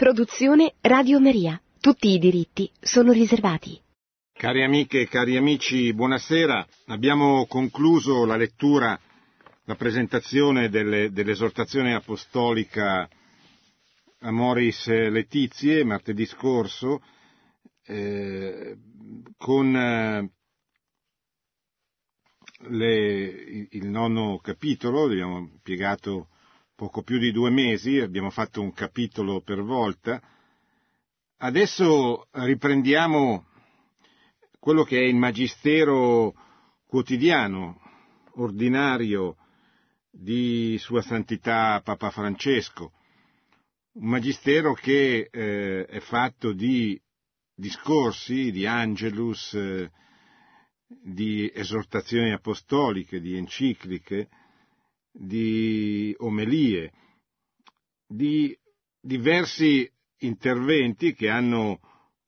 Produzione Radio Maria. Tutti i diritti sono riservati. Cari amiche e cari amici, buonasera. Abbiamo concluso la lettura, la presentazione delle, dell'esortazione apostolica Amoris Letizie martedì scorso eh, con eh, le, il nono capitolo, abbiamo impiegato poco più di due mesi, abbiamo fatto un capitolo per volta. Adesso riprendiamo quello che è il magistero quotidiano, ordinario di Sua Santità Papa Francesco, un magistero che eh, è fatto di discorsi, di angelus, eh, di esortazioni apostoliche, di encicliche, di omelie, di diversi interventi che hanno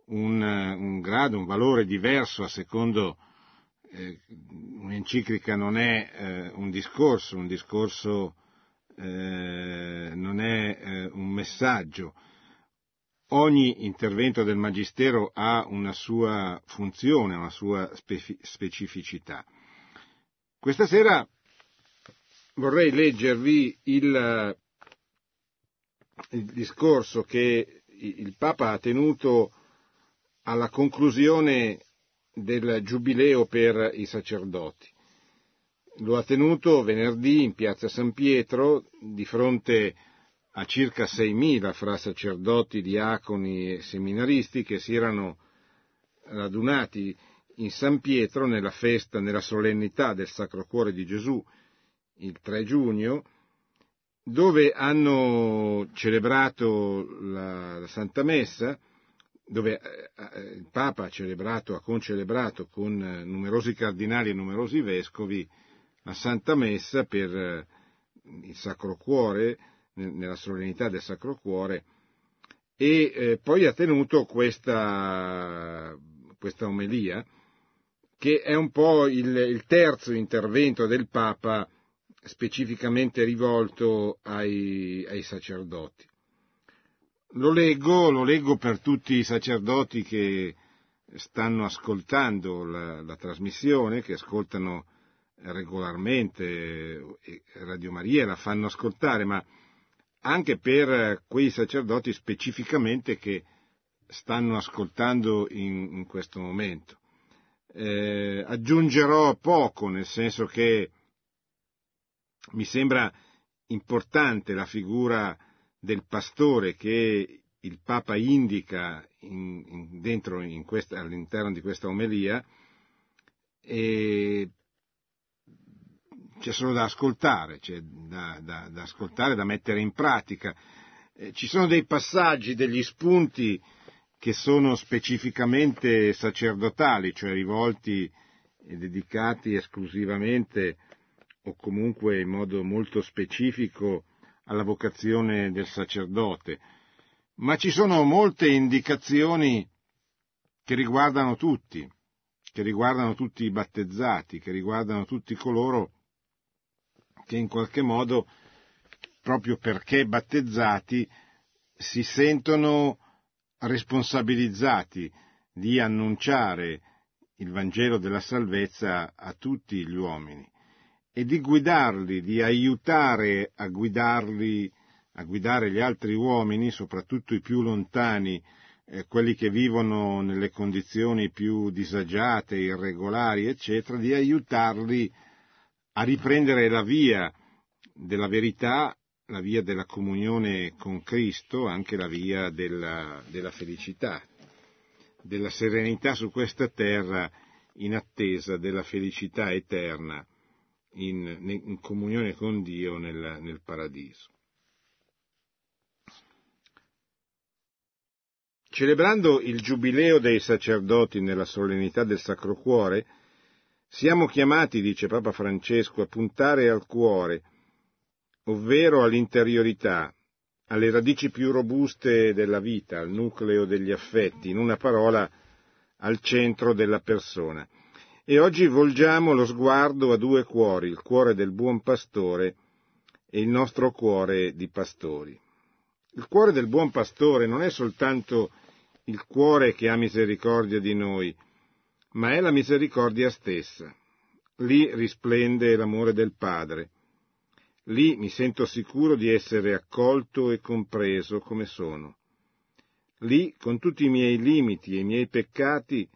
un, un grado, un valore diverso a secondo eh, un'enciclica non è eh, un discorso, un discorso eh, non è eh, un messaggio. Ogni intervento del Magistero ha una sua funzione, una sua specificità. Questa sera vorrei leggervi il, il discorso che il Papa ha tenuto alla conclusione del giubileo per i sacerdoti. Lo ha tenuto venerdì in piazza San Pietro di fronte a circa 6.000 fra sacerdoti, diaconi e seminaristi che si erano radunati in San Pietro nella festa, nella solennità del Sacro Cuore di Gesù il 3 giugno, dove hanno celebrato la, la Santa Messa, dove eh, eh, il Papa ha celebrato, ha concelebrato con numerosi cardinali e numerosi vescovi la Santa Messa per eh, il Sacro Cuore, nella solennità del Sacro Cuore, e eh, poi ha tenuto questa, questa omelia, che è un po' il, il terzo intervento del Papa specificamente rivolto ai, ai sacerdoti. Lo leggo, lo leggo per tutti i sacerdoti che stanno ascoltando la, la trasmissione, che ascoltano regolarmente Radio Maria, la fanno ascoltare, ma anche per quei sacerdoti specificamente che stanno ascoltando in, in questo momento. Eh, aggiungerò poco, nel senso che mi sembra importante la figura del pastore che il Papa indica in, in, dentro, in questa, all'interno di questa omelia e c'è solo da ascoltare, c'è da, da, da ascoltare, da mettere in pratica. Eh, ci sono dei passaggi, degli spunti che sono specificamente sacerdotali, cioè rivolti e dedicati esclusivamente o comunque in modo molto specifico alla vocazione del sacerdote, ma ci sono molte indicazioni che riguardano tutti, che riguardano tutti i battezzati, che riguardano tutti coloro che in qualche modo, proprio perché battezzati, si sentono responsabilizzati di annunciare il Vangelo della salvezza a tutti gli uomini e di guidarli, di aiutare a guidarli, a guidare gli altri uomini, soprattutto i più lontani, eh, quelli che vivono nelle condizioni più disagiate, irregolari, eccetera, di aiutarli a riprendere la via della verità, la via della comunione con Cristo, anche la via della, della felicità, della serenità su questa terra in attesa della felicità eterna in, in comunione con Dio nel, nel paradiso. Celebrando il giubileo dei sacerdoti nella solennità del Sacro Cuore, siamo chiamati, dice Papa Francesco, a puntare al cuore, ovvero all'interiorità, alle radici più robuste della vita, al nucleo degli affetti, in una parola al centro della persona e oggi volgiamo lo sguardo a due cuori, il cuore del buon pastore e il nostro cuore di pastori. Il cuore del buon pastore non è soltanto il cuore che ha misericordia di noi, ma è la misericordia stessa. Lì risplende l'amore del Padre. Lì mi sento sicuro di essere accolto e compreso come sono. Lì, con tutti i miei limiti e i miei peccati,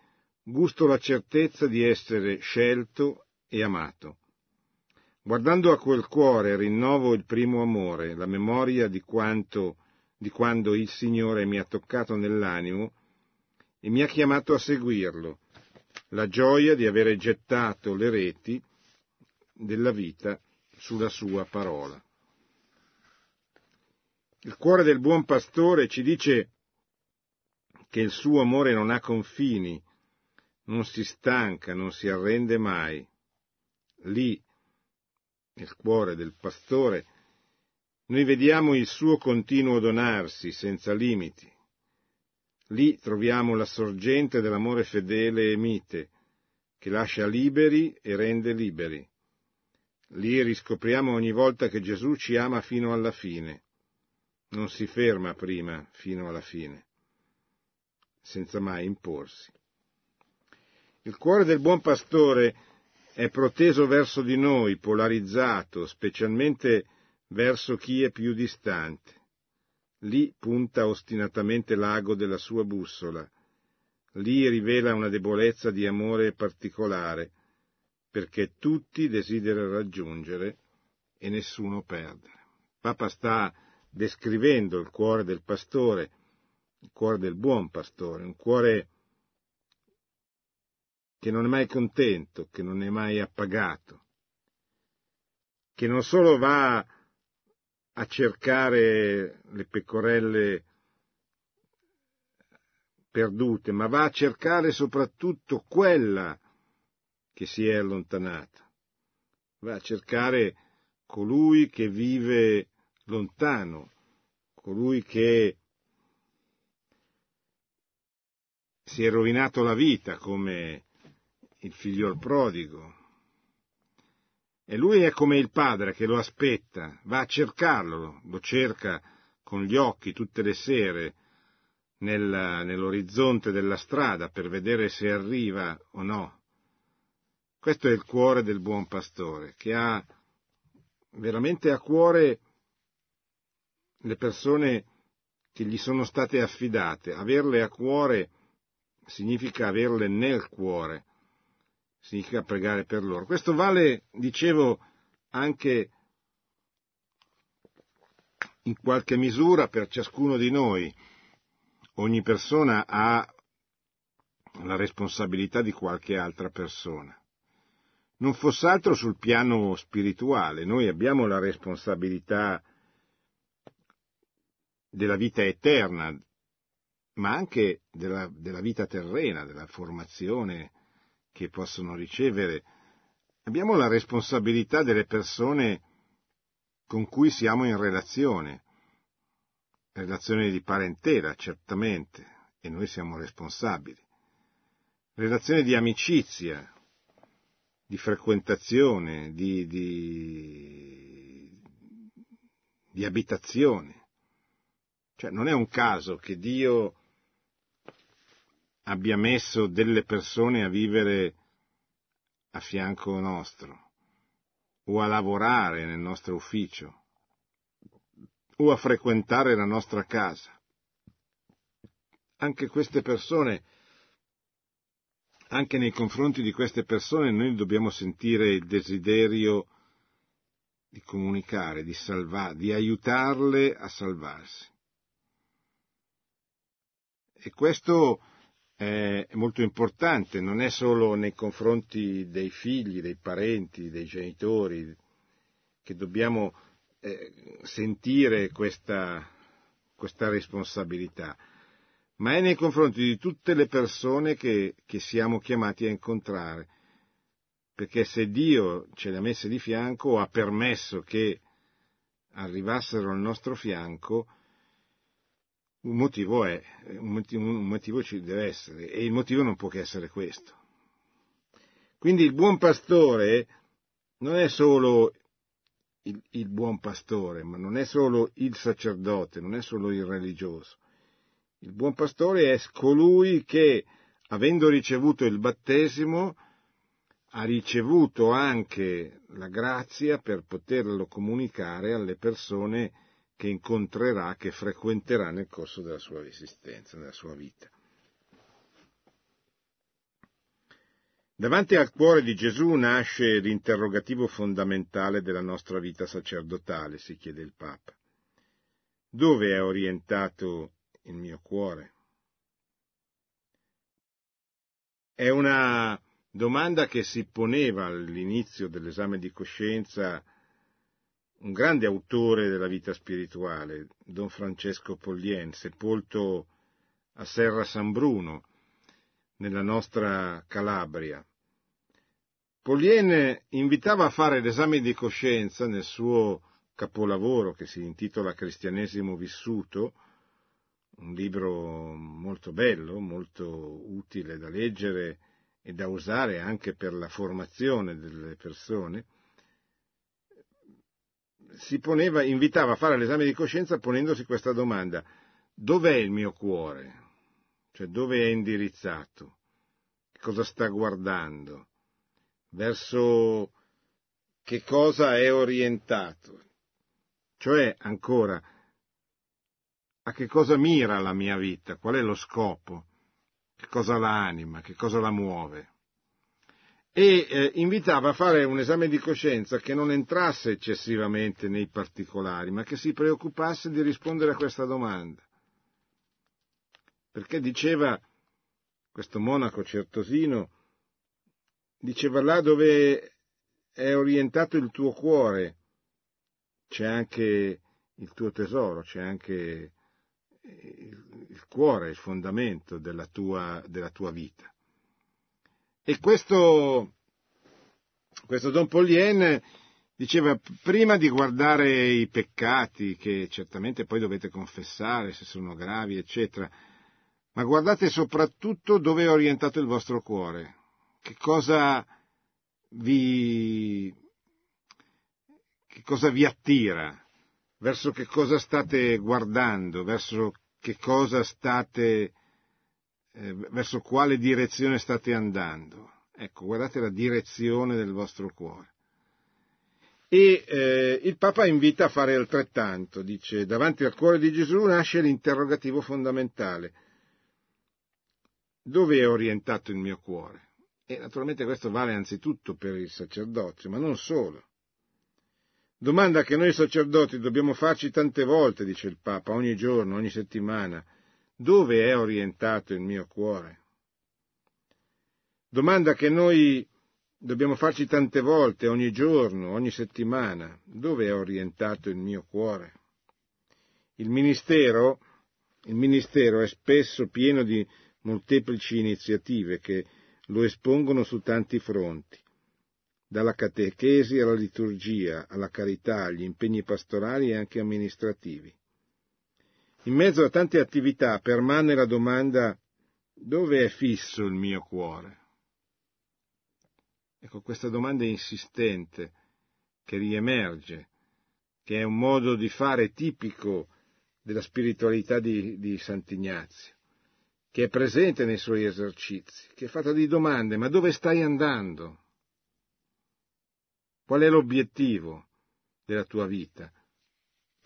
gusto la certezza di essere scelto e amato. Guardando a quel cuore rinnovo il primo amore, la memoria di quanto, di quando il Signore mi ha toccato nell'animo e mi ha chiamato a seguirlo, la gioia di avere gettato le reti della vita sulla sua parola. Il cuore del buon pastore ci dice che il suo amore non ha confini, non si stanca, non si arrende mai. Lì, nel cuore del pastore, noi vediamo il suo continuo donarsi senza limiti. Lì troviamo la sorgente dell'amore fedele e mite, che lascia liberi e rende liberi. Lì riscopriamo ogni volta che Gesù ci ama fino alla fine. Non si ferma prima fino alla fine, senza mai imporsi. Il cuore del buon pastore è proteso verso di noi, polarizzato, specialmente verso chi è più distante. Lì punta ostinatamente l'ago della sua bussola. Lì rivela una debolezza di amore particolare, perché tutti desiderano raggiungere e nessuno perdere. Papa sta descrivendo il cuore del pastore, il cuore del buon pastore, un cuore che non è mai contento, che non è mai appagato, che non solo va a cercare le pecorelle perdute, ma va a cercare soprattutto quella che si è allontanata. Va a cercare colui che vive lontano, colui che si è rovinato la vita come il figliol prodigo. E lui è come il padre che lo aspetta, va a cercarlo, lo cerca con gli occhi tutte le sere nel, nell'orizzonte della strada per vedere se arriva o no. Questo è il cuore del buon pastore, che ha veramente a cuore le persone che gli sono state affidate. Averle a cuore significa averle nel cuore, significa pregare per loro. Questo vale, dicevo, anche in qualche misura per ciascuno di noi. Ogni persona ha la responsabilità di qualche altra persona. Non fosse altro sul piano spirituale, noi abbiamo la responsabilità della vita eterna, ma anche della, della vita terrena, della formazione che possono ricevere. Abbiamo la responsabilità delle persone con cui siamo in relazione, relazione di parentela, certamente, e noi siamo responsabili, relazione di amicizia, di frequentazione, di, di, di abitazione. Cioè non è un caso che Dio abbia messo delle persone a vivere a fianco nostro, o a lavorare nel nostro ufficio, o a frequentare la nostra casa. Anche queste persone, anche nei confronti di queste persone noi dobbiamo sentire il desiderio di comunicare, di salvare, di aiutarle a salvarsi. E questo è molto importante, non è solo nei confronti dei figli, dei parenti, dei genitori, che dobbiamo eh, sentire questa, questa, responsabilità, ma è nei confronti di tutte le persone che, che siamo chiamati a incontrare, perché se Dio ce le ha messe di fianco o ha permesso che arrivassero al nostro fianco, un motivo è, un motivo, un motivo ci deve essere e il motivo non può che essere questo. Quindi il buon pastore non è solo il, il buon pastore, ma non è solo il sacerdote, non è solo il religioso. Il buon pastore è colui che, avendo ricevuto il battesimo, ha ricevuto anche la grazia per poterlo comunicare alle persone che incontrerà, che frequenterà nel corso della sua esistenza, nella sua vita. Davanti al cuore di Gesù nasce l'interrogativo fondamentale della nostra vita sacerdotale, si chiede il Papa. Dove è orientato il mio cuore? È una domanda che si poneva all'inizio dell'esame di coscienza un grande autore della vita spirituale, Don Francesco Pollien, sepolto a Serra San Bruno, nella nostra Calabria. Polien invitava a fare l'esame di coscienza nel suo capolavoro che si intitola Cristianesimo vissuto, un libro molto bello, molto utile da leggere e da usare anche per la formazione delle persone, si poneva, invitava a fare l'esame di coscienza ponendosi questa domanda, dov'è il mio cuore? cioè dove è indirizzato, cosa sta guardando, verso che cosa è orientato, cioè ancora a che cosa mira la mia vita, qual è lo scopo, che cosa la anima, che cosa la muove. E eh, invitava a fare un esame di coscienza che non entrasse eccessivamente nei particolari, ma che si preoccupasse di rispondere a questa domanda perché diceva, questo monaco certosino, diceva là dove è orientato il tuo cuore, c'è anche il tuo tesoro, c'è anche il cuore, il fondamento della tua, della tua vita. E questo, questo Don Pollien diceva prima di guardare i peccati, che certamente poi dovete confessare se sono gravi, eccetera, ma guardate soprattutto dove è orientato il vostro cuore, che cosa vi, che cosa vi attira, verso che cosa state guardando, verso che cosa state, eh, verso quale direzione state andando. Ecco, guardate la direzione del vostro cuore. E eh, il Papa invita a fare altrettanto, dice, davanti al cuore di Gesù nasce l'interrogativo fondamentale dove è orientato il mio cuore? E naturalmente questo vale anzitutto per il sacerdozio, ma non solo. Domanda che noi sacerdoti dobbiamo farci tante volte, dice il Papa, ogni giorno, ogni settimana. Dove è orientato il mio cuore? Domanda che noi dobbiamo farci tante volte, ogni giorno, ogni settimana. Dove è orientato il mio cuore? Il ministero, il ministero è spesso pieno di molteplici iniziative che lo espongono su tanti fronti, dalla catechesi alla liturgia, alla carità, agli impegni pastorali e anche amministrativi. In mezzo a tante attività permane la domanda dove è fisso il mio cuore? Ecco, questa domanda insistente che riemerge, che è un modo di fare tipico della spiritualità di, di Sant'Ignazio che è presente nei suoi esercizi, che è fatta di domande, ma dove stai andando? Qual è l'obiettivo della tua vita?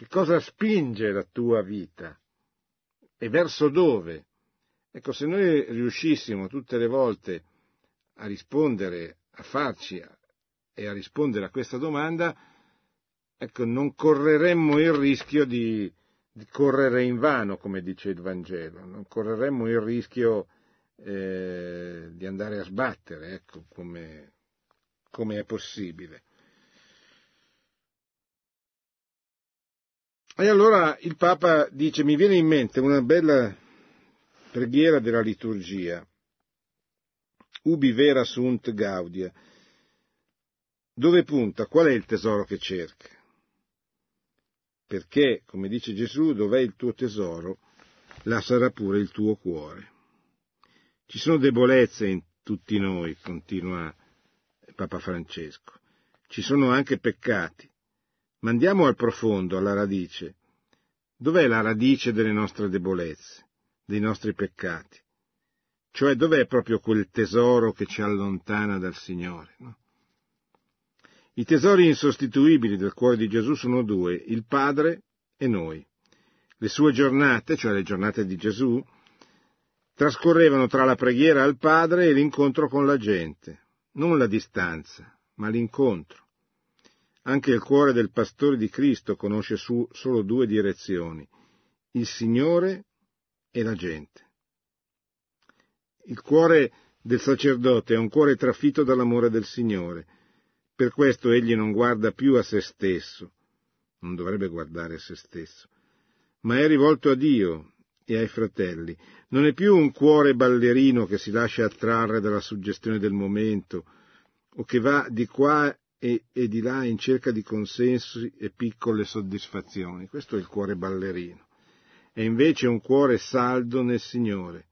Che cosa spinge la tua vita? E verso dove? Ecco, se noi riuscissimo tutte le volte a rispondere, a farci e a rispondere a questa domanda, ecco, non correremmo il rischio di, di correre in vano, come dice il Vangelo, non correremmo il rischio eh, di andare a sbattere, ecco come, come è possibile. E allora il Papa dice, mi viene in mente una bella preghiera della liturgia, ubi vera sunt gaudia, dove punta, qual è il tesoro che cerca? perché, come dice Gesù, dov'è il tuo tesoro, là sarà pure il tuo cuore. Ci sono debolezze in tutti noi, continua Papa Francesco. Ci sono anche peccati. Ma andiamo al profondo, alla radice. Dov'è la radice delle nostre debolezze, dei nostri peccati? Cioè dov'è proprio quel tesoro che ci allontana dal Signore? No? I tesori insostituibili del cuore di Gesù sono due, il Padre e noi. Le sue giornate, cioè le giornate di Gesù, trascorrevano tra la preghiera al Padre e l'incontro con la gente, non la distanza, ma l'incontro. Anche il cuore del pastore di Cristo conosce su solo due direzioni, il Signore e la gente. Il cuore del sacerdote è un cuore trafitto dall'amore del Signore. Per questo egli non guarda più a se stesso, non dovrebbe guardare a se stesso, ma è rivolto a Dio e ai fratelli. Non è più un cuore ballerino che si lascia attrarre dalla suggestione del momento o che va di qua e, e di là in cerca di consensi e piccole soddisfazioni. Questo è il cuore ballerino. È invece un cuore saldo nel Signore,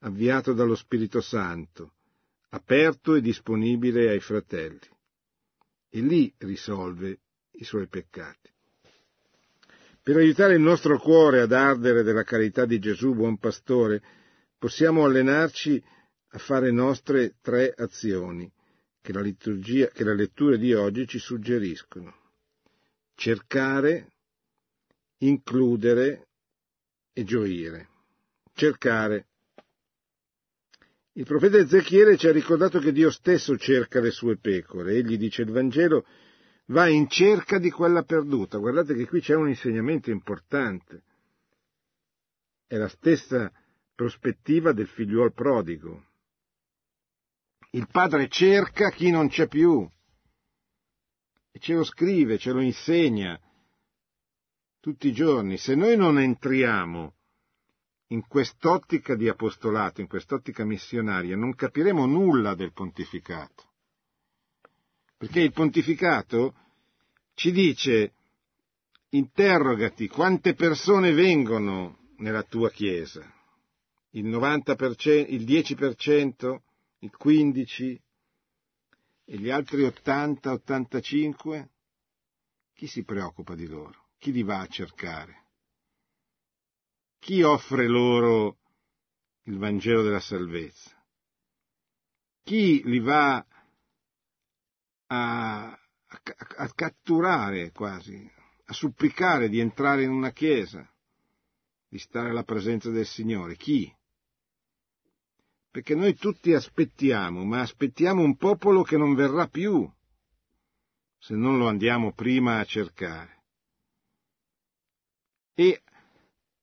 avviato dallo Spirito Santo, aperto e disponibile ai fratelli. E lì risolve i suoi peccati. Per aiutare il nostro cuore ad ardere della carità di Gesù, buon pastore, possiamo allenarci a fare nostre tre azioni che la, liturgia, che la lettura di oggi ci suggeriscono. Cercare, includere e gioire. Cercare. Il profeta Ezechiele ci ha ricordato che Dio stesso cerca le sue pecore. Egli dice il Vangelo va in cerca di quella perduta. Guardate che qui c'è un insegnamento importante. È la stessa prospettiva del figliuol prodigo. Il padre cerca chi non c'è più e ce lo scrive, ce lo insegna tutti i giorni. Se noi non entriamo in quest'ottica di apostolato, in quest'ottica missionaria, non capiremo nulla del pontificato. Perché il pontificato ci dice, interrogati quante persone vengono nella tua chiesa. Il 90%, il 10%, il 15% e gli altri 80, 85? Chi si preoccupa di loro? Chi li va a cercare? Chi offre loro il Vangelo della salvezza? Chi li va a, a, a catturare quasi, a supplicare di entrare in una chiesa, di stare alla presenza del Signore. Chi? Perché noi tutti aspettiamo, ma aspettiamo un popolo che non verrà più se non lo andiamo prima a cercare. E,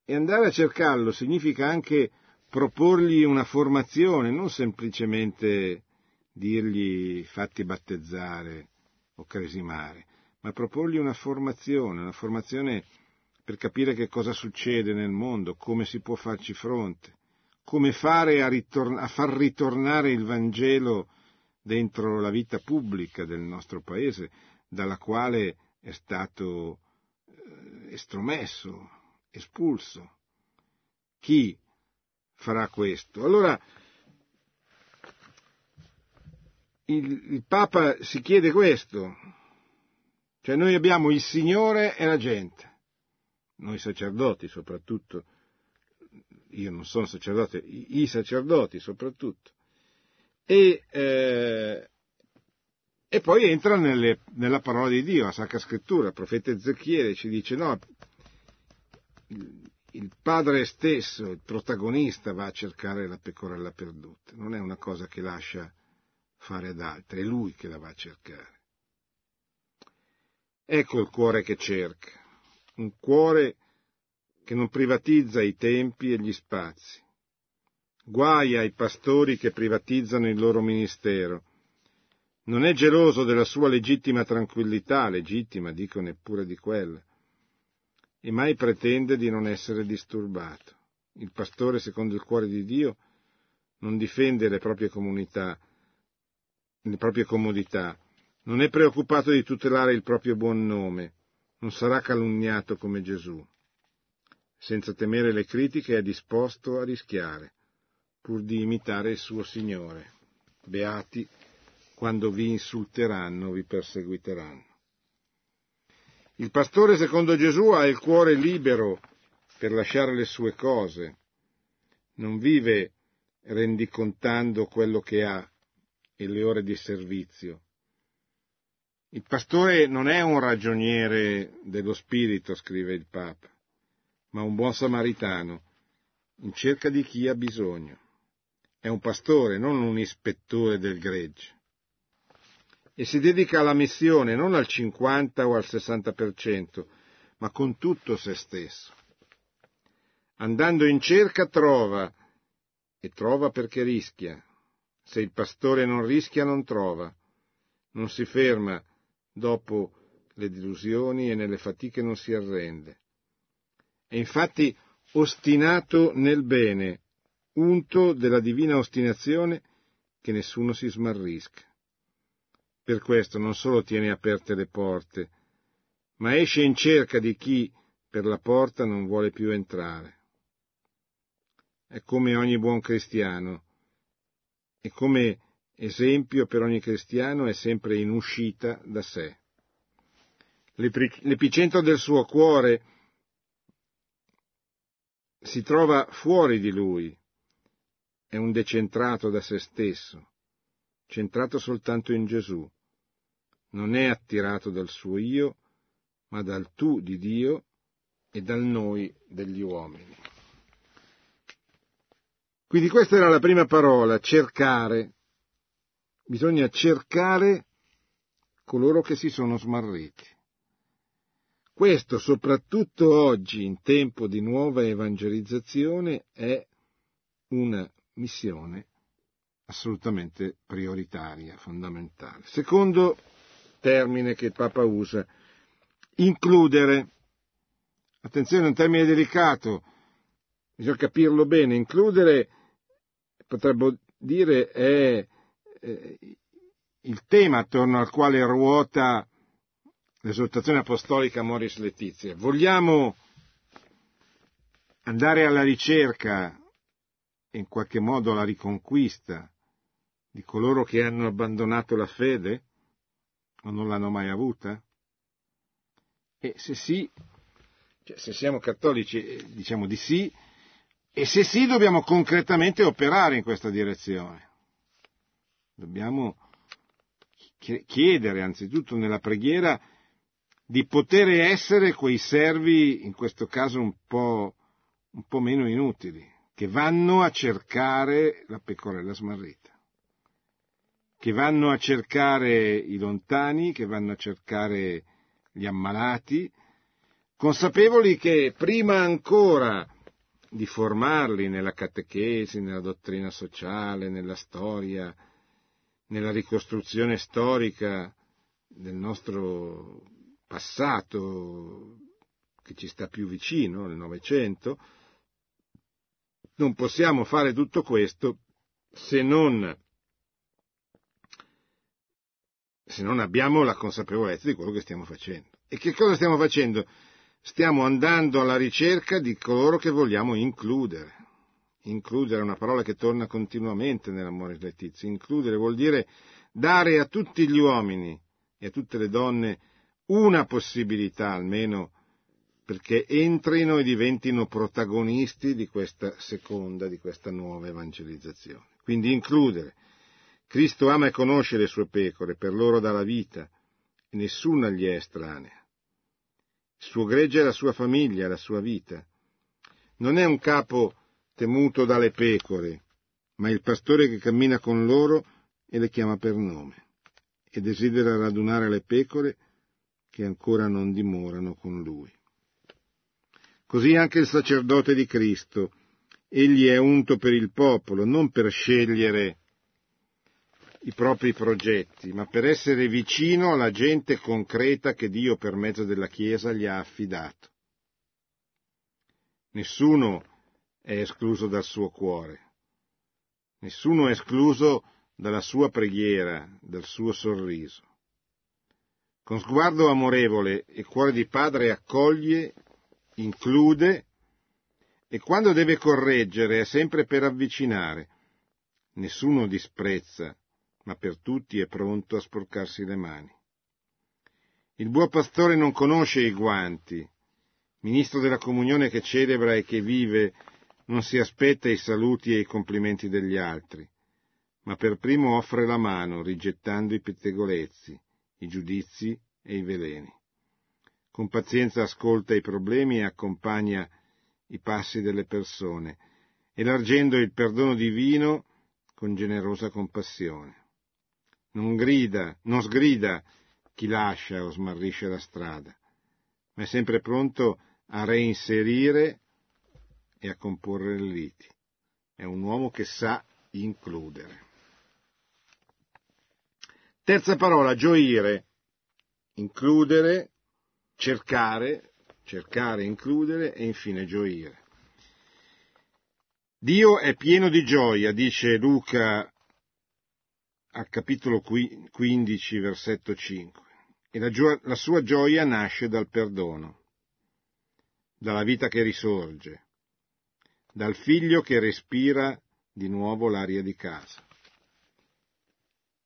e andare a cercarlo significa anche proporgli una formazione, non semplicemente dirgli fatti battezzare o cresimare, ma proporgli una formazione, una formazione per capire che cosa succede nel mondo, come si può farci fronte, come fare a, ritorn- a far ritornare il Vangelo dentro la vita pubblica del nostro paese, dalla quale è stato eh, estromesso, espulso. Chi farà questo? Allora, il, il Papa si chiede questo, cioè noi abbiamo il Signore e la gente, noi sacerdoti soprattutto, io non sono sacerdote, i, sacerdoti soprattutto, e, eh, e poi entra nelle, nella parola di Dio, la Sacra Scrittura, il profeta Ezechiele ci dice no, il, padre stesso, il protagonista va a cercare la pecorella perduta, non è una cosa che lascia fare ad altri, è lui che la va a cercare. Ecco il cuore che cerca, un cuore che non privatizza i tempi e gli spazi. Guai ai pastori che privatizzano il loro ministero. Non è geloso della sua legittima tranquillità, legittima, dico neppure di quella, e mai pretende di non essere disturbato. Il pastore, secondo il cuore di Dio, non difende le proprie comunità, le proprie comodità, non è preoccupato di tutelare il proprio buon nome, non sarà calunniato come Gesù. Senza temere le critiche è disposto a rischiare, pur di imitare il suo Signore. Beati quando vi insulteranno, vi perseguiteranno. Il pastore, secondo Gesù, ha il cuore libero per lasciare le sue cose. Non vive rendicontando quello che ha e le ore di servizio. Il pastore non è un ragioniere dello spirito, scrive il Papa, ma un buon samaritano, in cerca di chi ha bisogno. È un pastore, non un ispettore del gregge. E si dedica alla missione non al 50 o al 60%, ma con tutto se stesso. Andando in cerca trova, e trova perché rischia. Se il pastore non rischia non trova, non si ferma dopo le delusioni e nelle fatiche non si arrende. E infatti ostinato nel bene, unto della divina ostinazione che nessuno si smarrisca. Per questo non solo tiene aperte le porte, ma esce in cerca di chi per la porta non vuole più entrare. È come ogni buon cristiano, e come esempio per ogni cristiano è sempre in uscita da sé. L'epicentro del suo cuore si trova fuori di lui, è un decentrato da se stesso, centrato soltanto in Gesù, non è attirato dal suo io, ma dal tu di Dio e dal noi degli uomini. Quindi questa era la prima parola, cercare. Bisogna cercare coloro che si sono smarriti. Questo, soprattutto oggi, in tempo di nuova evangelizzazione, è una missione assolutamente prioritaria, fondamentale. Secondo termine che il Papa usa, includere. Attenzione, è un termine delicato, bisogna capirlo bene. Includere, potremmo dire, è eh, il tema attorno al quale ruota l'esortazione apostolica Moris Letizia. Vogliamo andare alla ricerca e in qualche modo alla riconquista di coloro che hanno abbandonato la fede o non l'hanno mai avuta? E se sì, cioè se siamo cattolici eh, diciamo di sì, e se sì dobbiamo concretamente operare in questa direzione. Dobbiamo chiedere anzitutto nella preghiera di poter essere quei servi, in questo caso un po', un po meno inutili, che vanno a cercare la pecorella smarrita, che vanno a cercare i lontani, che vanno a cercare gli ammalati, consapevoli che prima ancora di formarli nella catechesi, nella dottrina sociale, nella storia, nella ricostruzione storica del nostro passato che ci sta più vicino, nel Novecento, non possiamo fare tutto questo se non, se non abbiamo la consapevolezza di quello che stiamo facendo. E che cosa stiamo facendo? Stiamo andando alla ricerca di coloro che vogliamo includere. Includere è una parola che torna continuamente nell'amore Letizia. Includere vuol dire dare a tutti gli uomini e a tutte le donne una possibilità almeno perché entrino e diventino protagonisti di questa seconda, di questa nuova evangelizzazione. Quindi includere. Cristo ama e conosce le sue pecore, per loro dà la vita e nessuna gli è estranea. Il suo gregge è la sua famiglia, la sua vita. Non è un capo temuto dalle pecore, ma il pastore che cammina con loro e le chiama per nome e desidera radunare le pecore che ancora non dimorano con lui. Così anche il sacerdote di Cristo. Egli è unto per il popolo, non per scegliere i propri progetti, ma per essere vicino alla gente concreta che Dio per mezzo della Chiesa gli ha affidato. Nessuno è escluso dal suo cuore, nessuno è escluso dalla sua preghiera, dal suo sorriso. Con sguardo amorevole e cuore di padre accoglie, include e quando deve correggere è sempre per avvicinare. Nessuno disprezza, ma per tutti è pronto a sporcarsi le mani. Il buon pastore non conosce i guanti. Ministro della comunione che celebra e che vive non si aspetta i saluti e i complimenti degli altri, ma per primo offre la mano, rigettando i pettegolezzi, i giudizi e i veleni. Con pazienza ascolta i problemi e accompagna i passi delle persone, elargendo il perdono divino con generosa compassione. Non grida, non sgrida chi lascia o smarrisce la strada, ma è sempre pronto a reinserire e a comporre le liti. È un uomo che sa includere. Terza parola, gioire, includere, cercare, cercare, includere e infine gioire. Dio è pieno di gioia, dice Luca al capitolo 15, versetto 5, e la, gio- la sua gioia nasce dal perdono, dalla vita che risorge, dal figlio che respira di nuovo l'aria di casa.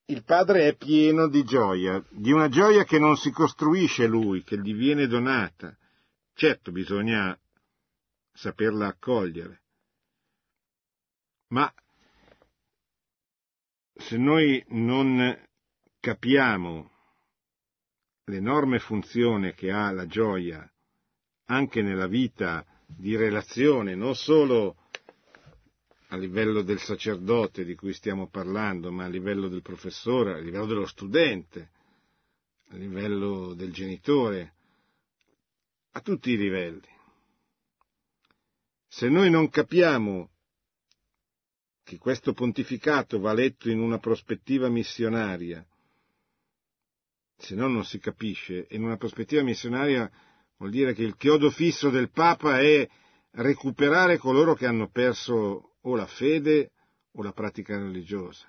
Il padre è pieno di gioia, di una gioia che non si costruisce lui, che gli viene donata. Certo, bisogna saperla accogliere. Ma se noi non capiamo l'enorme funzione che ha la gioia anche nella vita di relazione, non solo a livello del sacerdote di cui stiamo parlando, ma a livello del professore, a livello dello studente, a livello del genitore, a tutti i livelli. Se noi non capiamo che questo pontificato va letto in una prospettiva missionaria, se no non si capisce, in una prospettiva missionaria vuol dire che il chiodo fisso del Papa è recuperare coloro che hanno perso o la fede o la pratica religiosa,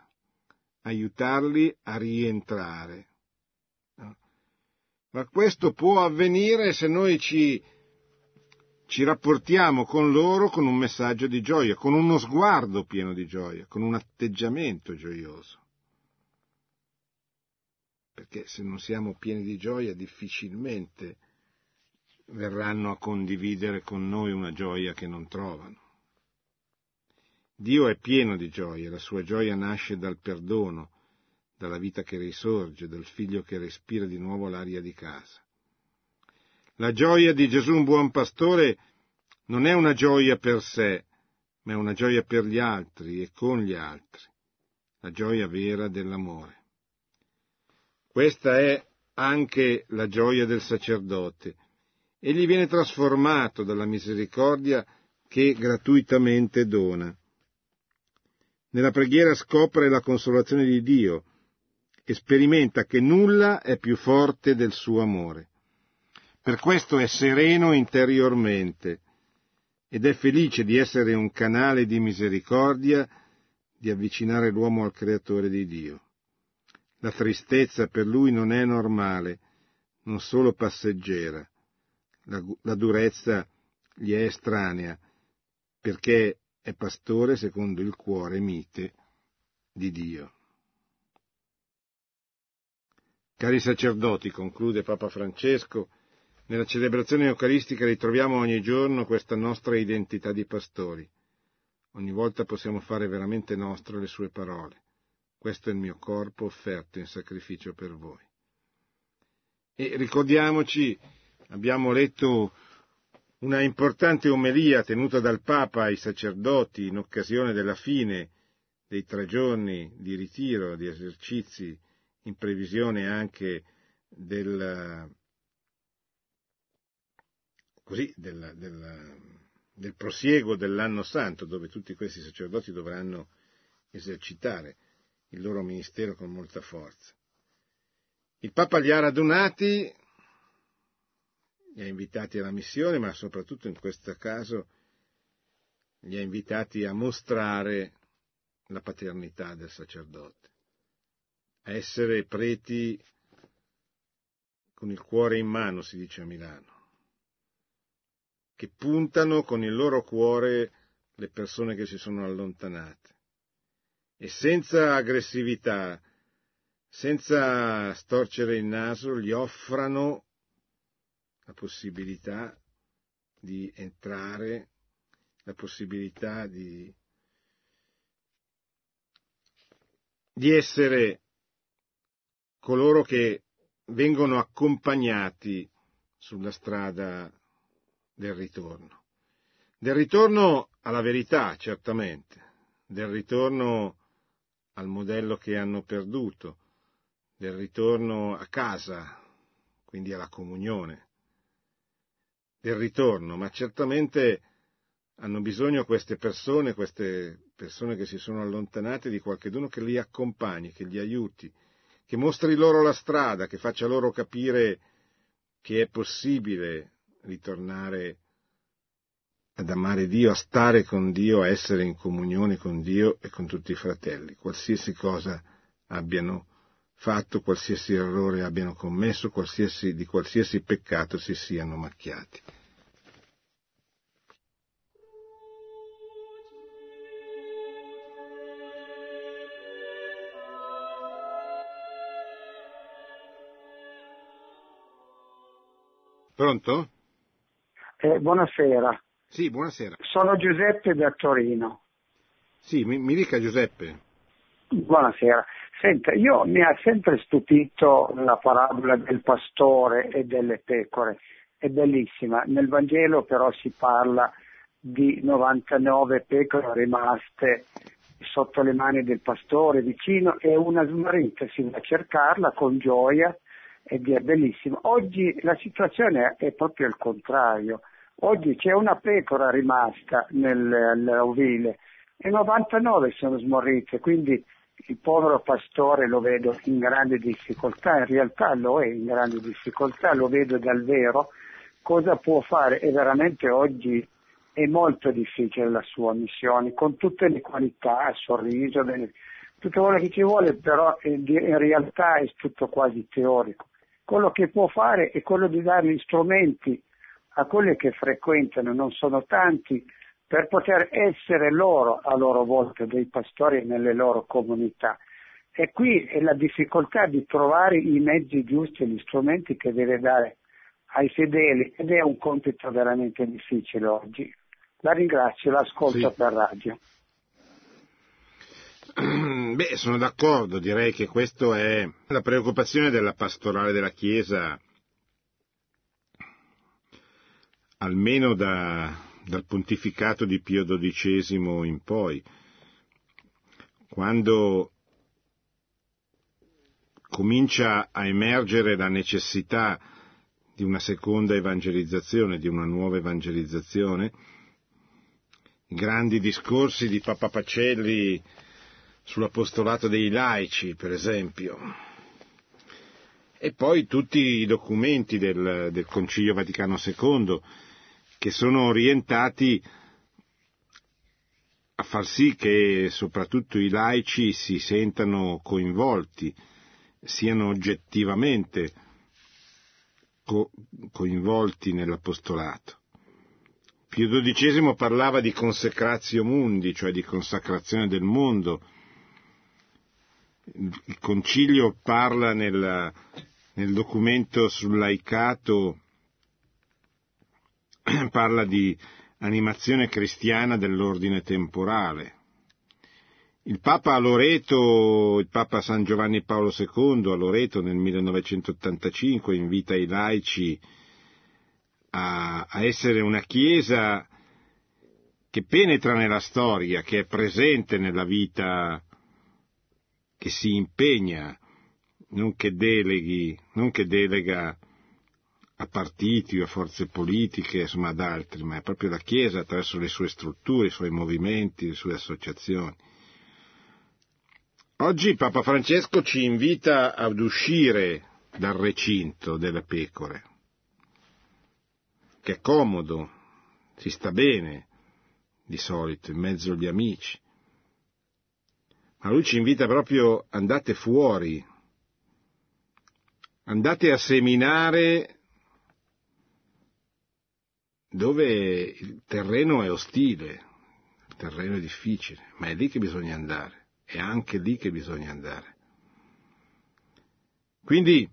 aiutarli a rientrare. Ma questo può avvenire se noi ci ci rapportiamo con loro con un messaggio di gioia, con uno sguardo pieno di gioia, con un atteggiamento gioioso. Perché se non siamo pieni di gioia difficilmente verranno a condividere con noi una gioia che non trovano. Dio è pieno di gioia, la sua gioia nasce dal perdono, dalla vita che risorge, dal figlio che respira di nuovo l'aria di casa. La gioia di Gesù un buon pastore non è una gioia per sé, ma è una gioia per gli altri e con gli altri, la gioia vera dell'amore. Questa è anche la gioia del sacerdote. Egli viene trasformato dalla misericordia che gratuitamente dona. Nella preghiera scopre la consolazione di Dio e sperimenta che nulla è più forte del suo amore. Per questo è sereno interiormente ed è felice di essere un canale di misericordia, di avvicinare l'uomo al creatore di Dio. La tristezza per lui non è normale, non solo passeggera. La, la durezza gli è estranea, perché è pastore secondo il cuore mite di Dio. Cari sacerdoti, conclude Papa Francesco, nella celebrazione eucaristica ritroviamo ogni giorno questa nostra identità di pastori. Ogni volta possiamo fare veramente nostre le sue parole. Questo è il mio corpo offerto in sacrificio per voi. E ricordiamoci, abbiamo letto una importante omelia tenuta dal Papa ai sacerdoti in occasione della fine dei tre giorni di ritiro, di esercizi, in previsione anche del, così, del, del, del prosieguo dell'anno santo, dove tutti questi sacerdoti dovranno esercitare il loro ministero con molta forza. Il Papa li ha radunati, li ha invitati alla missione, ma soprattutto in questo caso li ha invitati a mostrare la paternità del sacerdote, a essere preti con il cuore in mano, si dice a Milano che puntano con il loro cuore le persone che si sono allontanate. E senza aggressività, senza storcere il naso, gli offrano la possibilità di entrare, la possibilità di, di essere coloro che vengono accompagnati sulla strada del ritorno. Del ritorno alla verità, certamente, del ritorno al modello che hanno perduto, del ritorno a casa, quindi alla comunione, del ritorno, ma certamente hanno bisogno queste persone, queste persone che si sono allontanate di qualcuno che li accompagni, che li aiuti, che mostri loro la strada, che faccia loro capire che è possibile ritornare ad amare Dio, a stare con Dio, a essere in comunione con Dio e con tutti i fratelli, qualsiasi cosa abbiano fatto, qualsiasi errore abbiano commesso, qualsiasi, di qualsiasi peccato si siano macchiati. Pronto? Eh, buonasera. Sì, buonasera. Sono Giuseppe da Torino. Sì, mi, mi dica Giuseppe. Buonasera. Senta, io mi ha sempre stupito la parabola del pastore e delle pecore. È bellissima. Nel Vangelo però si parla di 99 pecore rimaste sotto le mani del pastore vicino e una smarrita si va a cercarla con gioia ed è bellissimo. Oggi la situazione è proprio il contrario. Oggi c'è una pecora rimasta nell'ovile e 99 sono smorrite, quindi il povero pastore lo vedo in grande difficoltà, in realtà lo è in grande difficoltà, lo vedo dal vero. Cosa può fare? E veramente oggi è molto difficile la sua missione, con tutte le qualità, il sorriso, tutto quello che ci vuole, però in realtà è tutto quasi teorico quello che può fare è quello di dare gli strumenti a quelli che frequentano, non sono tanti, per poter essere loro a loro volta dei pastori nelle loro comunità. E qui è la difficoltà di trovare i mezzi giusti e gli strumenti che deve dare ai fedeli ed è un compito veramente difficile oggi. La ringrazio, l'ascolto sì. per radio. Beh, sono d'accordo, direi che questa è la preoccupazione della pastorale della Chiesa, almeno da, dal pontificato di Pio XII in poi, quando comincia a emergere la necessità di una seconda evangelizzazione, di una nuova evangelizzazione, i grandi discorsi di Papa Pacelli sull'apostolato dei laici, per esempio, e poi tutti i documenti del, del Concilio Vaticano II che sono orientati a far sì che soprattutto i laici si sentano coinvolti, siano oggettivamente co- coinvolti nell'apostolato. Pio XII parlava di consecratio mundi, cioè di consacrazione del mondo, il concilio parla nel, nel documento sul laicato, parla di animazione cristiana dell'ordine temporale. Il Papa Loreto, il Papa San Giovanni Paolo II a Loreto nel 1985 invita i laici a, a essere una Chiesa che penetra nella storia, che è presente nella vita che si impegna, non che deleghi, non che delega a partiti o a forze politiche, insomma ad altri, ma è proprio la Chiesa attraverso le sue strutture, i suoi movimenti, le sue associazioni. Oggi Papa Francesco ci invita ad uscire dal recinto delle pecore, che è comodo, si sta bene di solito in mezzo agli amici, ma lui ci invita proprio andate fuori, andate a seminare dove il terreno è ostile, il terreno è difficile, ma è lì che bisogna andare, è anche lì che bisogna andare. Quindi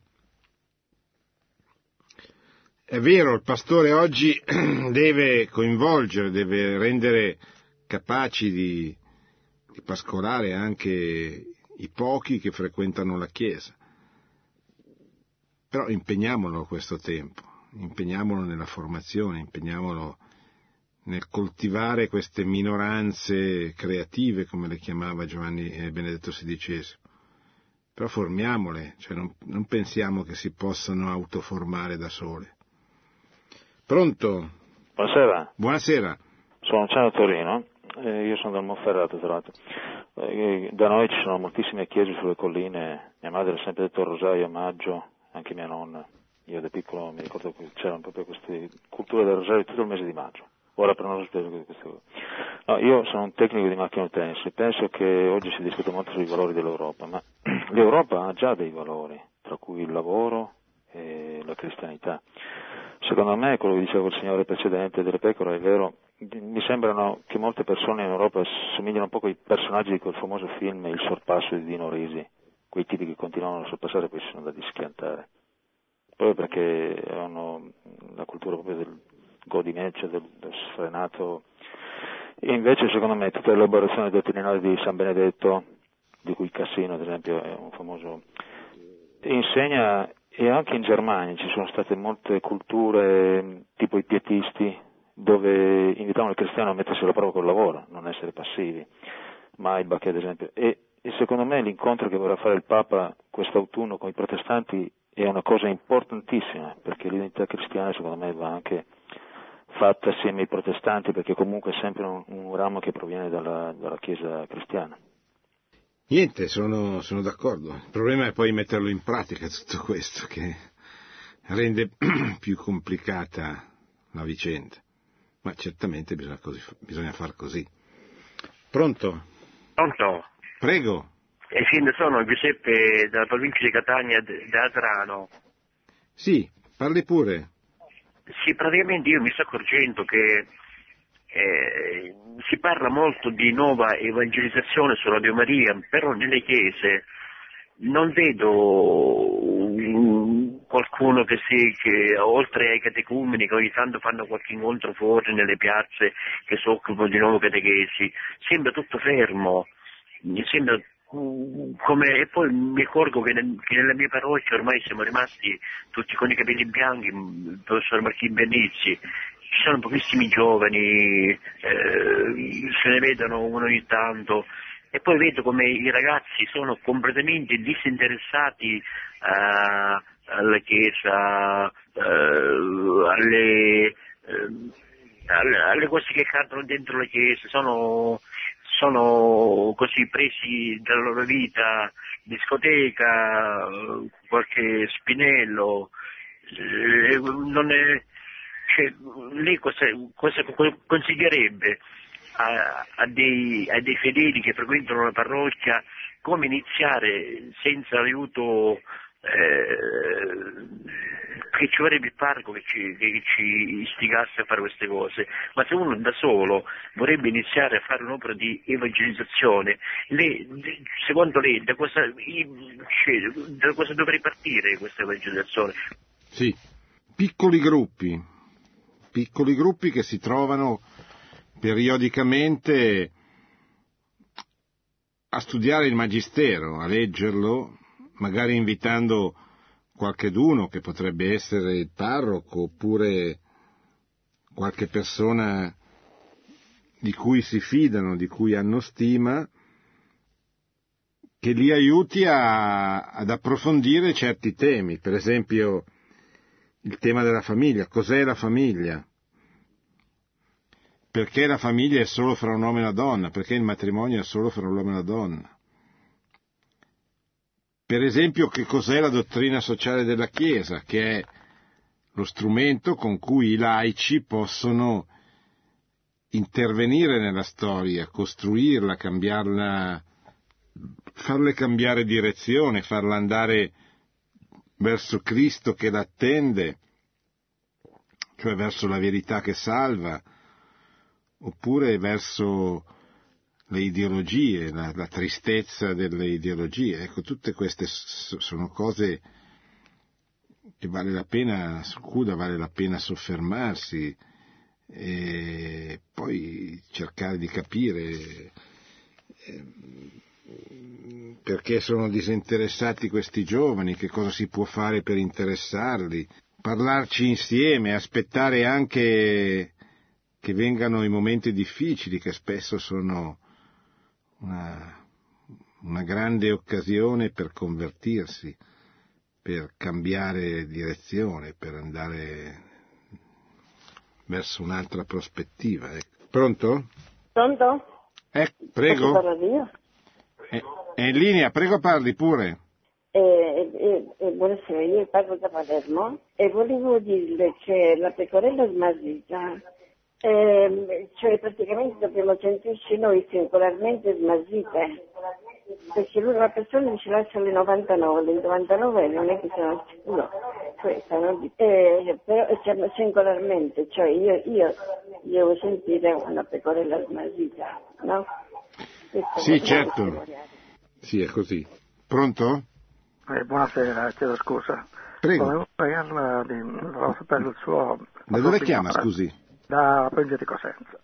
è vero, il pastore oggi deve coinvolgere, deve rendere capaci di, di pascolare anche i pochi che frequentano la Chiesa. Però impegniamolo questo tempo, impegniamolo nella formazione, impegniamolo nel coltivare queste minoranze creative, come le chiamava Giovanni eh, Benedetto XVI. Però formiamole, cioè non, non pensiamo che si possano autoformare da sole. Pronto? Buonasera. Buonasera. Sono Luciano Torino, eh, io sono dal Monferrato tra l'altro. Eh, da noi ci sono moltissime chiese sulle colline, mia madre ha sempre detto il rosario a maggio, anche mia nonna. Io da piccolo mi ricordo che c'erano proprio queste culture del rosario tutto il mese di maggio. Ora però non queste cose. No, io sono un tecnico di macchine e penso che oggi si discute molto sui valori dell'Europa, ma l'Europa ha già dei valori, tra cui il lavoro e la cristianità. Secondo me, quello che diceva il signore precedente delle pecore è vero, mi sembrano che molte persone in Europa somigliano un po' ai personaggi di quel famoso film Il sorpasso di Dino Risi, quei tipi che continuano a sorpassare e poi si sono da schiantare. Proprio perché hanno la cultura proprio del godimento, cioè del, del sfrenato. Invece, secondo me, tutta l'elaborazione dottrinale di San Benedetto, di cui Cassino, ad esempio, è un famoso, insegna e anche in Germania ci sono state molte culture tipo i pietisti dove invitavano il cristiano a mettersi alla prova col lavoro, non essere passivi. Maibach ad esempio. E, e secondo me l'incontro che vorrà fare il Papa quest'autunno con i protestanti è una cosa importantissima perché l'identità cristiana secondo me va anche fatta assieme ai protestanti perché comunque è sempre un, un ramo che proviene dalla, dalla Chiesa cristiana. Niente, sono, sono d'accordo. Il problema è poi metterlo in pratica tutto questo che rende più complicata la vicenda. Ma certamente bisogna, così, bisogna far così. Pronto? Pronto? Prego. Eh sì, sono Giuseppe dalla provincia di Catania, da Adrano. Sì, parli pure. Sì, praticamente io mi sto accorgendo che eh, si parla molto di nuova evangelizzazione su Radio Maria, però nelle chiese non vedo qualcuno che, si, che oltre ai catecumeni che ogni tanto fanno qualche incontro fuori nelle piazze che si occupano di nuovo catechesi, sembra tutto fermo, sembra come, e poi mi accorgo che, nel, che, nella mia parrocchia ormai siamo rimasti tutti con i capelli bianchi, il professor Marchini Bennizzi, ci sono pochissimi giovani, eh, se ne vedono uno ogni tanto. E poi vedo come i ragazzi sono completamente disinteressati uh, alla chiesa, uh, alle, uh, alle, alle, cose che accadono dentro la chiesa, sono, sono così presi dalla loro vita, discoteca, qualche spinello, non è, cioè, lei cosa, cosa consiglierebbe a, a, dei, a, dei, fedeli che frequentano la parrocchia come iniziare senza l'aiuto eh, che ci vorrebbe il parco che ci, che ci, istigasse a fare queste cose, ma se uno da solo vorrebbe iniziare a fare un'opera di evangelizzazione, lei, secondo lei da cosa, da cosa dovrei partire questa evangelizzazione? Sì, piccoli gruppi, piccoli gruppi che si trovano periodicamente a studiare il Magistero, a leggerlo, magari invitando qualcheduno che potrebbe essere il parroco oppure qualche persona di cui si fidano, di cui hanno stima, che li aiuti a, ad approfondire certi temi, per esempio il tema della famiglia, cos'è la famiglia? Perché la famiglia è solo fra un uomo e una donna? Perché il matrimonio è solo fra un uomo e una donna? Per esempio, che cos'è la dottrina sociale della Chiesa, che è lo strumento con cui i laici possono intervenire nella storia, costruirla, cambiarla, farle cambiare direzione, farla andare verso Cristo che l'attende, cioè verso la verità che salva, oppure verso le ideologie, la, la, tristezza delle ideologie. Ecco, tutte queste sono cose che vale la pena, su vale la pena soffermarsi e poi cercare di capire eh, perché sono disinteressati questi giovani, che cosa si può fare per interessarli, parlarci insieme, aspettare anche che vengano i momenti difficili che spesso sono una, una grande occasione per convertirsi, per cambiare direzione, per andare verso un'altra prospettiva. Ecco. Pronto? Pronto? Eh, prego. È, è, in linea, prego parli pure. Eh, eh, eh, buonasera, io parlo da Palermo e volevo dirle che la pecorella smarrita eh, cioè praticamente dobbiamo sentirci noi singolarmente smarrite, perché lui una persona ci lascia alle 99, le 99 non è che sono al sicuro, cioè, eh, però siamo singolarmente, cioè io, io devo sentire una pecorella smarrita, no? Questo sì, certo. Sì, è così. Pronto? Eh, buonasera, chiedo scusa. Prego. Volevo pregarla di, per il suo... Da dove chiama, scusi? Da Peggio di Cosenza.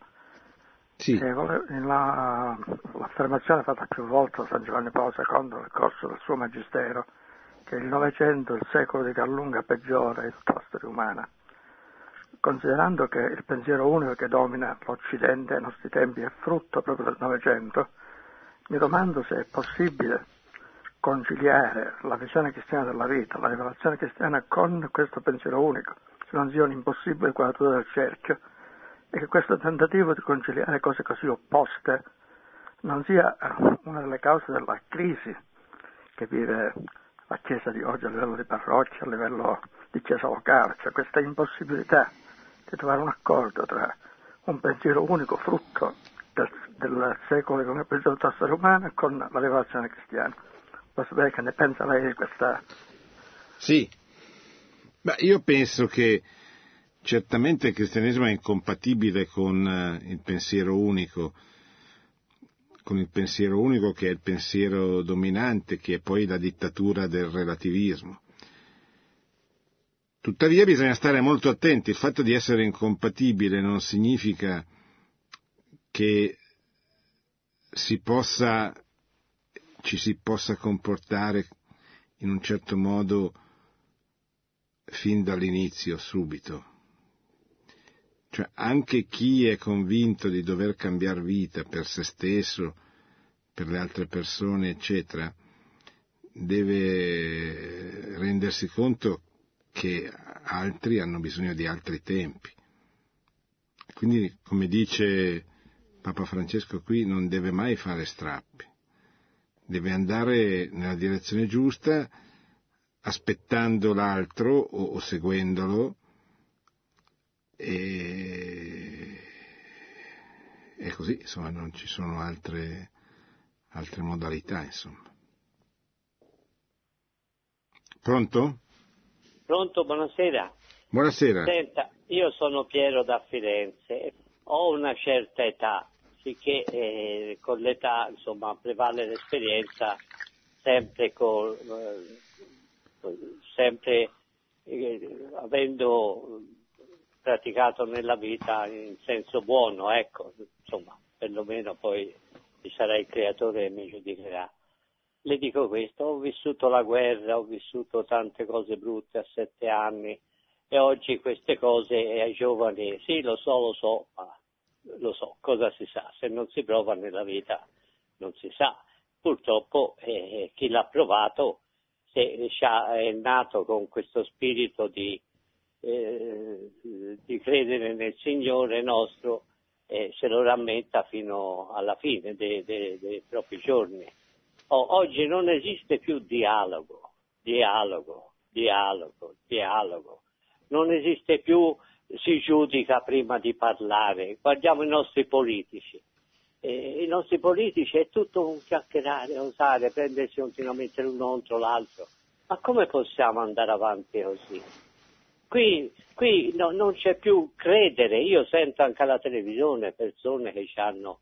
Sì. La, l'affermazione fatta più volte da San Giovanni Paolo II nel corso del suo magistero, che il Novecento è il secolo di gran lunga peggiore di tutta la storia umana, considerando che il pensiero unico che domina l'Occidente ai nostri tempi è frutto proprio del Novecento, mi domando se è possibile conciliare la visione cristiana della vita, la rivelazione cristiana con questo pensiero unico, se non sia un'impossibile quadratura del cerchio, e che questo tentativo di conciliare cose così opposte non sia una delle cause della crisi che vive la Chiesa di oggi a livello di parrocchia, a livello di Chiesa locale, cioè questa impossibilità di trovare un accordo tra un pensiero unico frutto del, del secolo come pensiero della storia umana con la rivelazione cristiana. Posso sapere che ne pensa lei di questa... Sì, Beh, io penso che Certamente il cristianesimo è incompatibile con eh, il pensiero unico, con il pensiero unico che è il pensiero dominante, che è poi la dittatura del relativismo. Tuttavia bisogna stare molto attenti, il fatto di essere incompatibile non significa che si possa, ci si possa comportare in un certo modo fin dall'inizio, subito. Cioè anche chi è convinto di dover cambiare vita per se stesso, per le altre persone, eccetera, deve rendersi conto che altri hanno bisogno di altri tempi. Quindi, come dice Papa Francesco qui, non deve mai fare strappi, deve andare nella direzione giusta aspettando l'altro o, o seguendolo e, e così, insomma, non ci sono altre, altre modalità, insomma. Pronto? Pronto, buonasera. Buonasera. Senta, io sono Piero da Firenze, ho una certa età, sicché eh, con l'età insomma prevale l'esperienza sempre, con, eh, sempre eh, avendo praticato nella vita in senso buono, ecco, insomma, perlomeno poi ci sarà il creatore che mi giudicherà. Le dico questo, ho vissuto la guerra, ho vissuto tante cose brutte a sette anni e oggi queste cose ai giovani, sì lo so, lo so, ma lo so, cosa si sa? Se non si prova nella vita non si sa. Purtroppo eh, chi l'ha provato se, è nato con questo spirito di eh, di credere nel Signore nostro eh, se lo rammenta fino alla fine dei, dei, dei propri giorni. Oh, oggi non esiste più dialogo, dialogo, dialogo, dialogo. Non esiste più si giudica prima di parlare. Guardiamo i nostri politici. Eh, I nostri politici è tutto un chiacchierare, osare, prendersi continuamente l'uno contro l'altro. Ma come possiamo andare avanti così? Qui, qui no, non c'è più credere, io sento anche alla televisione persone che hanno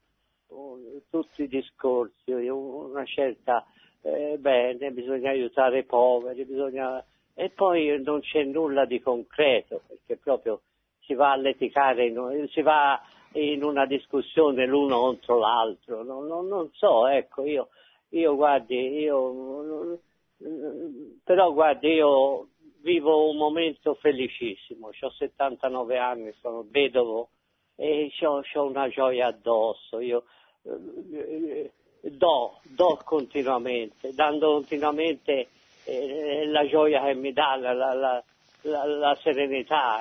tutti i discorsi, una certa eh, bene, bisogna aiutare i poveri, bisogna... e poi non c'è nulla di concreto, perché proprio si va a litigare, in, si va in una discussione l'uno contro l'altro, non, non, non so, ecco, io, io guardi, io, però guardi, io vivo un momento felicissimo, ho 79 anni, sono vedovo e ho una gioia addosso, io eh, do, do continuamente, dando continuamente eh, la gioia che mi dà, la, la, la, la serenità,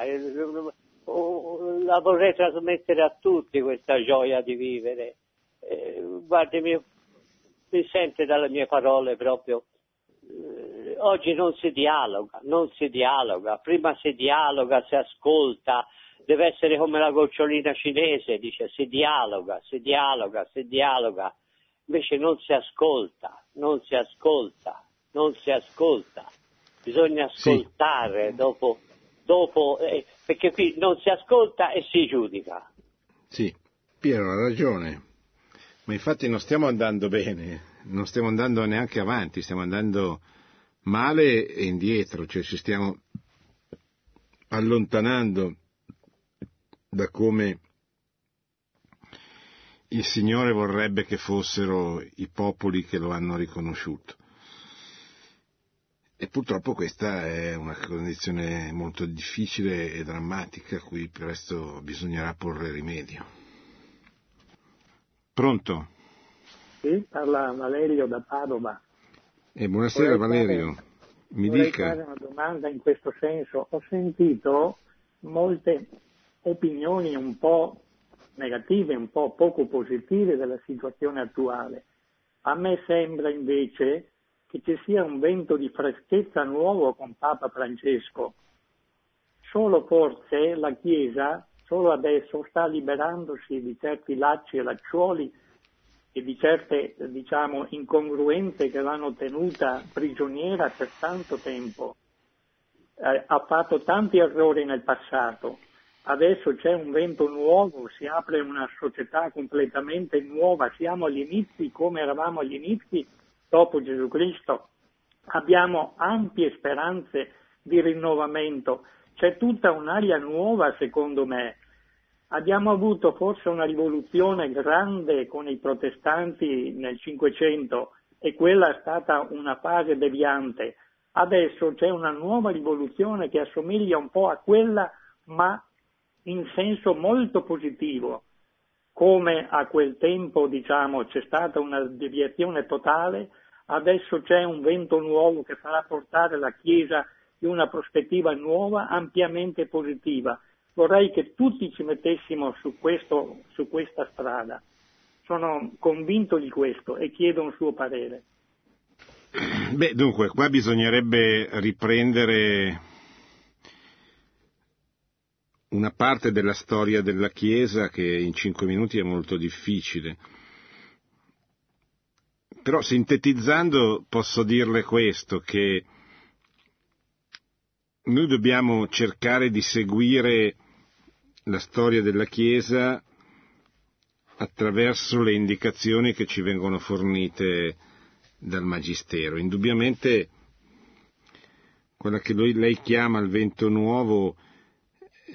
la vorrei trasmettere a tutti questa gioia di vivere. Eh, guardi, mi, mi, sente dalle mie parole proprio. Oggi non si dialoga, non si dialoga, prima si dialoga, si ascolta, deve essere come la gocciolina cinese, dice si dialoga, si dialoga, si dialoga, invece non si ascolta, non si ascolta, non si ascolta, bisogna ascoltare sì. dopo, dopo eh, perché qui non si ascolta e si giudica. Sì, Piero ha ragione, ma infatti non stiamo andando bene, non stiamo andando neanche avanti, stiamo andando male e indietro, cioè ci stiamo allontanando da come il Signore vorrebbe che fossero i popoli che lo hanno riconosciuto. E purtroppo questa è una condizione molto difficile e drammatica a cui presto bisognerà porre rimedio. Pronto? Sì, parla Valerio da Padova. E buonasera vorrei Valerio, fare, mi dica. fare una domanda in questo senso. Ho sentito molte opinioni un po' negative, un po' poco positive della situazione attuale. A me sembra invece che ci sia un vento di freschezza nuovo con Papa Francesco. Solo forse la Chiesa, solo adesso, sta liberandosi di certi lacci e lacciuoli e di certe, diciamo, incongruenze che l'hanno tenuta prigioniera per tanto tempo. Eh, ha fatto tanti errori nel passato. Adesso c'è un vento nuovo, si apre una società completamente nuova, siamo agli inizi come eravamo agli inizi dopo Gesù Cristo, abbiamo ampie speranze di rinnovamento, c'è tutta un'aria nuova secondo me. Abbiamo avuto forse una rivoluzione grande con i protestanti nel Cinquecento e quella è stata una fase deviante. Adesso c'è una nuova rivoluzione che assomiglia un po' a quella ma in senso molto positivo come a quel tempo diciamo, c'è stata una deviazione totale, adesso c'è un vento nuovo che farà portare la Chiesa in una prospettiva nuova, ampiamente positiva. Vorrei che tutti ci mettessimo su, questo, su questa strada. Sono convinto di questo e chiedo un suo parere. Beh, dunque, qua bisognerebbe riprendere una parte della storia della Chiesa che in cinque minuti è molto difficile. Però sintetizzando posso dirle questo, che noi dobbiamo cercare di seguire la storia della Chiesa attraverso le indicazioni che ci vengono fornite dal Magistero. Indubbiamente quella che lei chiama il vento nuovo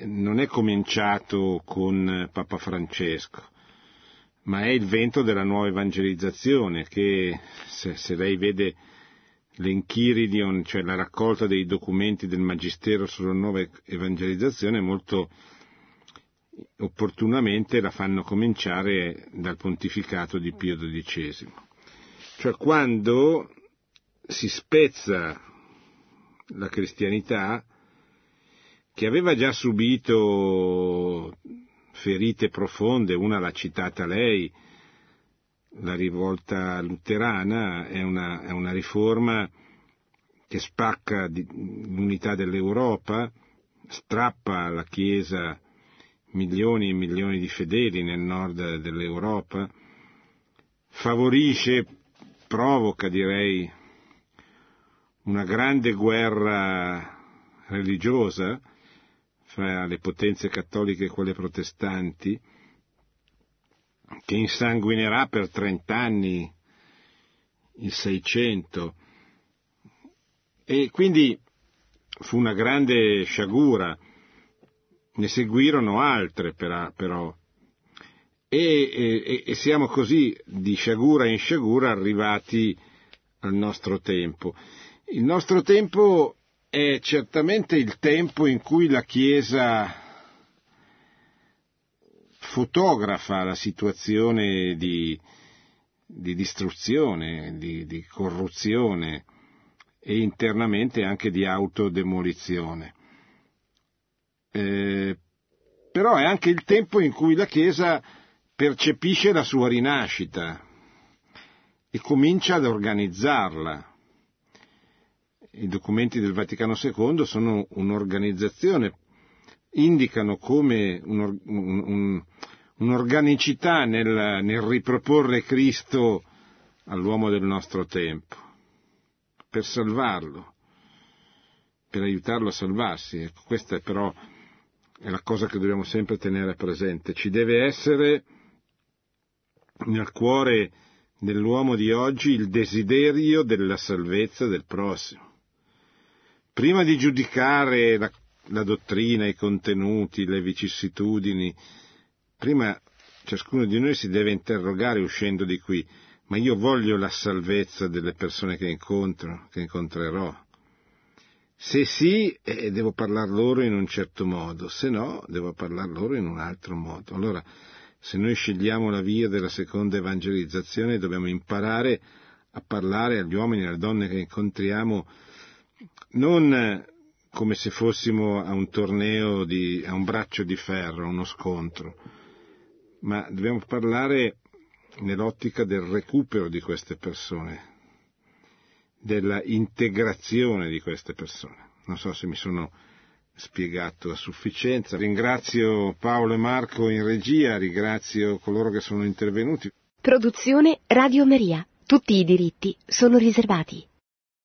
non è cominciato con Papa Francesco, ma è il vento della nuova evangelizzazione che, se, se lei vede l'Enchiridion, cioè la raccolta dei documenti del Magistero sulla nuova evangelizzazione, molto opportunamente la fanno cominciare dal pontificato di Pio XII. Cioè quando si spezza la cristianità che aveva già subito ferite profonde, una l'ha citata lei, la rivolta luterana è una, è una riforma che spacca l'unità dell'Europa, strappa alla Chiesa milioni e milioni di fedeli nel nord dell'Europa, favorisce, provoca direi, una grande guerra religiosa fra le potenze cattoliche e quelle protestanti, che insanguinerà per trent'anni il Seicento. E quindi fu una grande sciagura, ne seguirono altre però, e, e, e siamo così di sciagura in sciagura arrivati al nostro tempo. Il nostro tempo è certamente il tempo in cui la Chiesa fotografa la situazione di, di distruzione, di, di, corruzione e internamente anche di autodemolizione. Eh, però è anche il tempo in cui la Chiesa percepisce la sua rinascita e comincia ad organizzarla. I documenti del Vaticano II sono un'organizzazione, indicano come un, un, un'organicità nel, nel riproporre Cristo all'uomo del nostro tempo, per salvarlo, per aiutarlo a salvarsi. Ecco, questa è però è la cosa che dobbiamo sempre tenere presente. Ci deve essere nel cuore dell'uomo di oggi il desiderio della salvezza del prossimo. Prima di giudicare la, la dottrina, i contenuti, le vicissitudini, prima ciascuno di noi si deve interrogare uscendo di qui, ma io voglio la salvezza delle persone che incontro, che incontrerò. Se sì, eh, devo parlare loro in un certo modo, se no, devo parlare loro in un altro modo. Allora, se noi scegliamo la via della seconda evangelizzazione, dobbiamo imparare a parlare agli uomini e alle donne che incontriamo non come se fossimo a un torneo di, a un braccio di ferro, uno scontro, ma dobbiamo parlare nell'ottica del recupero di queste persone, della integrazione di queste persone. Non so se mi sono spiegato a sufficienza. Ringrazio Paolo e Marco in regia, ringrazio coloro che sono intervenuti. Produzione Radio Maria. Tutti i diritti sono riservati.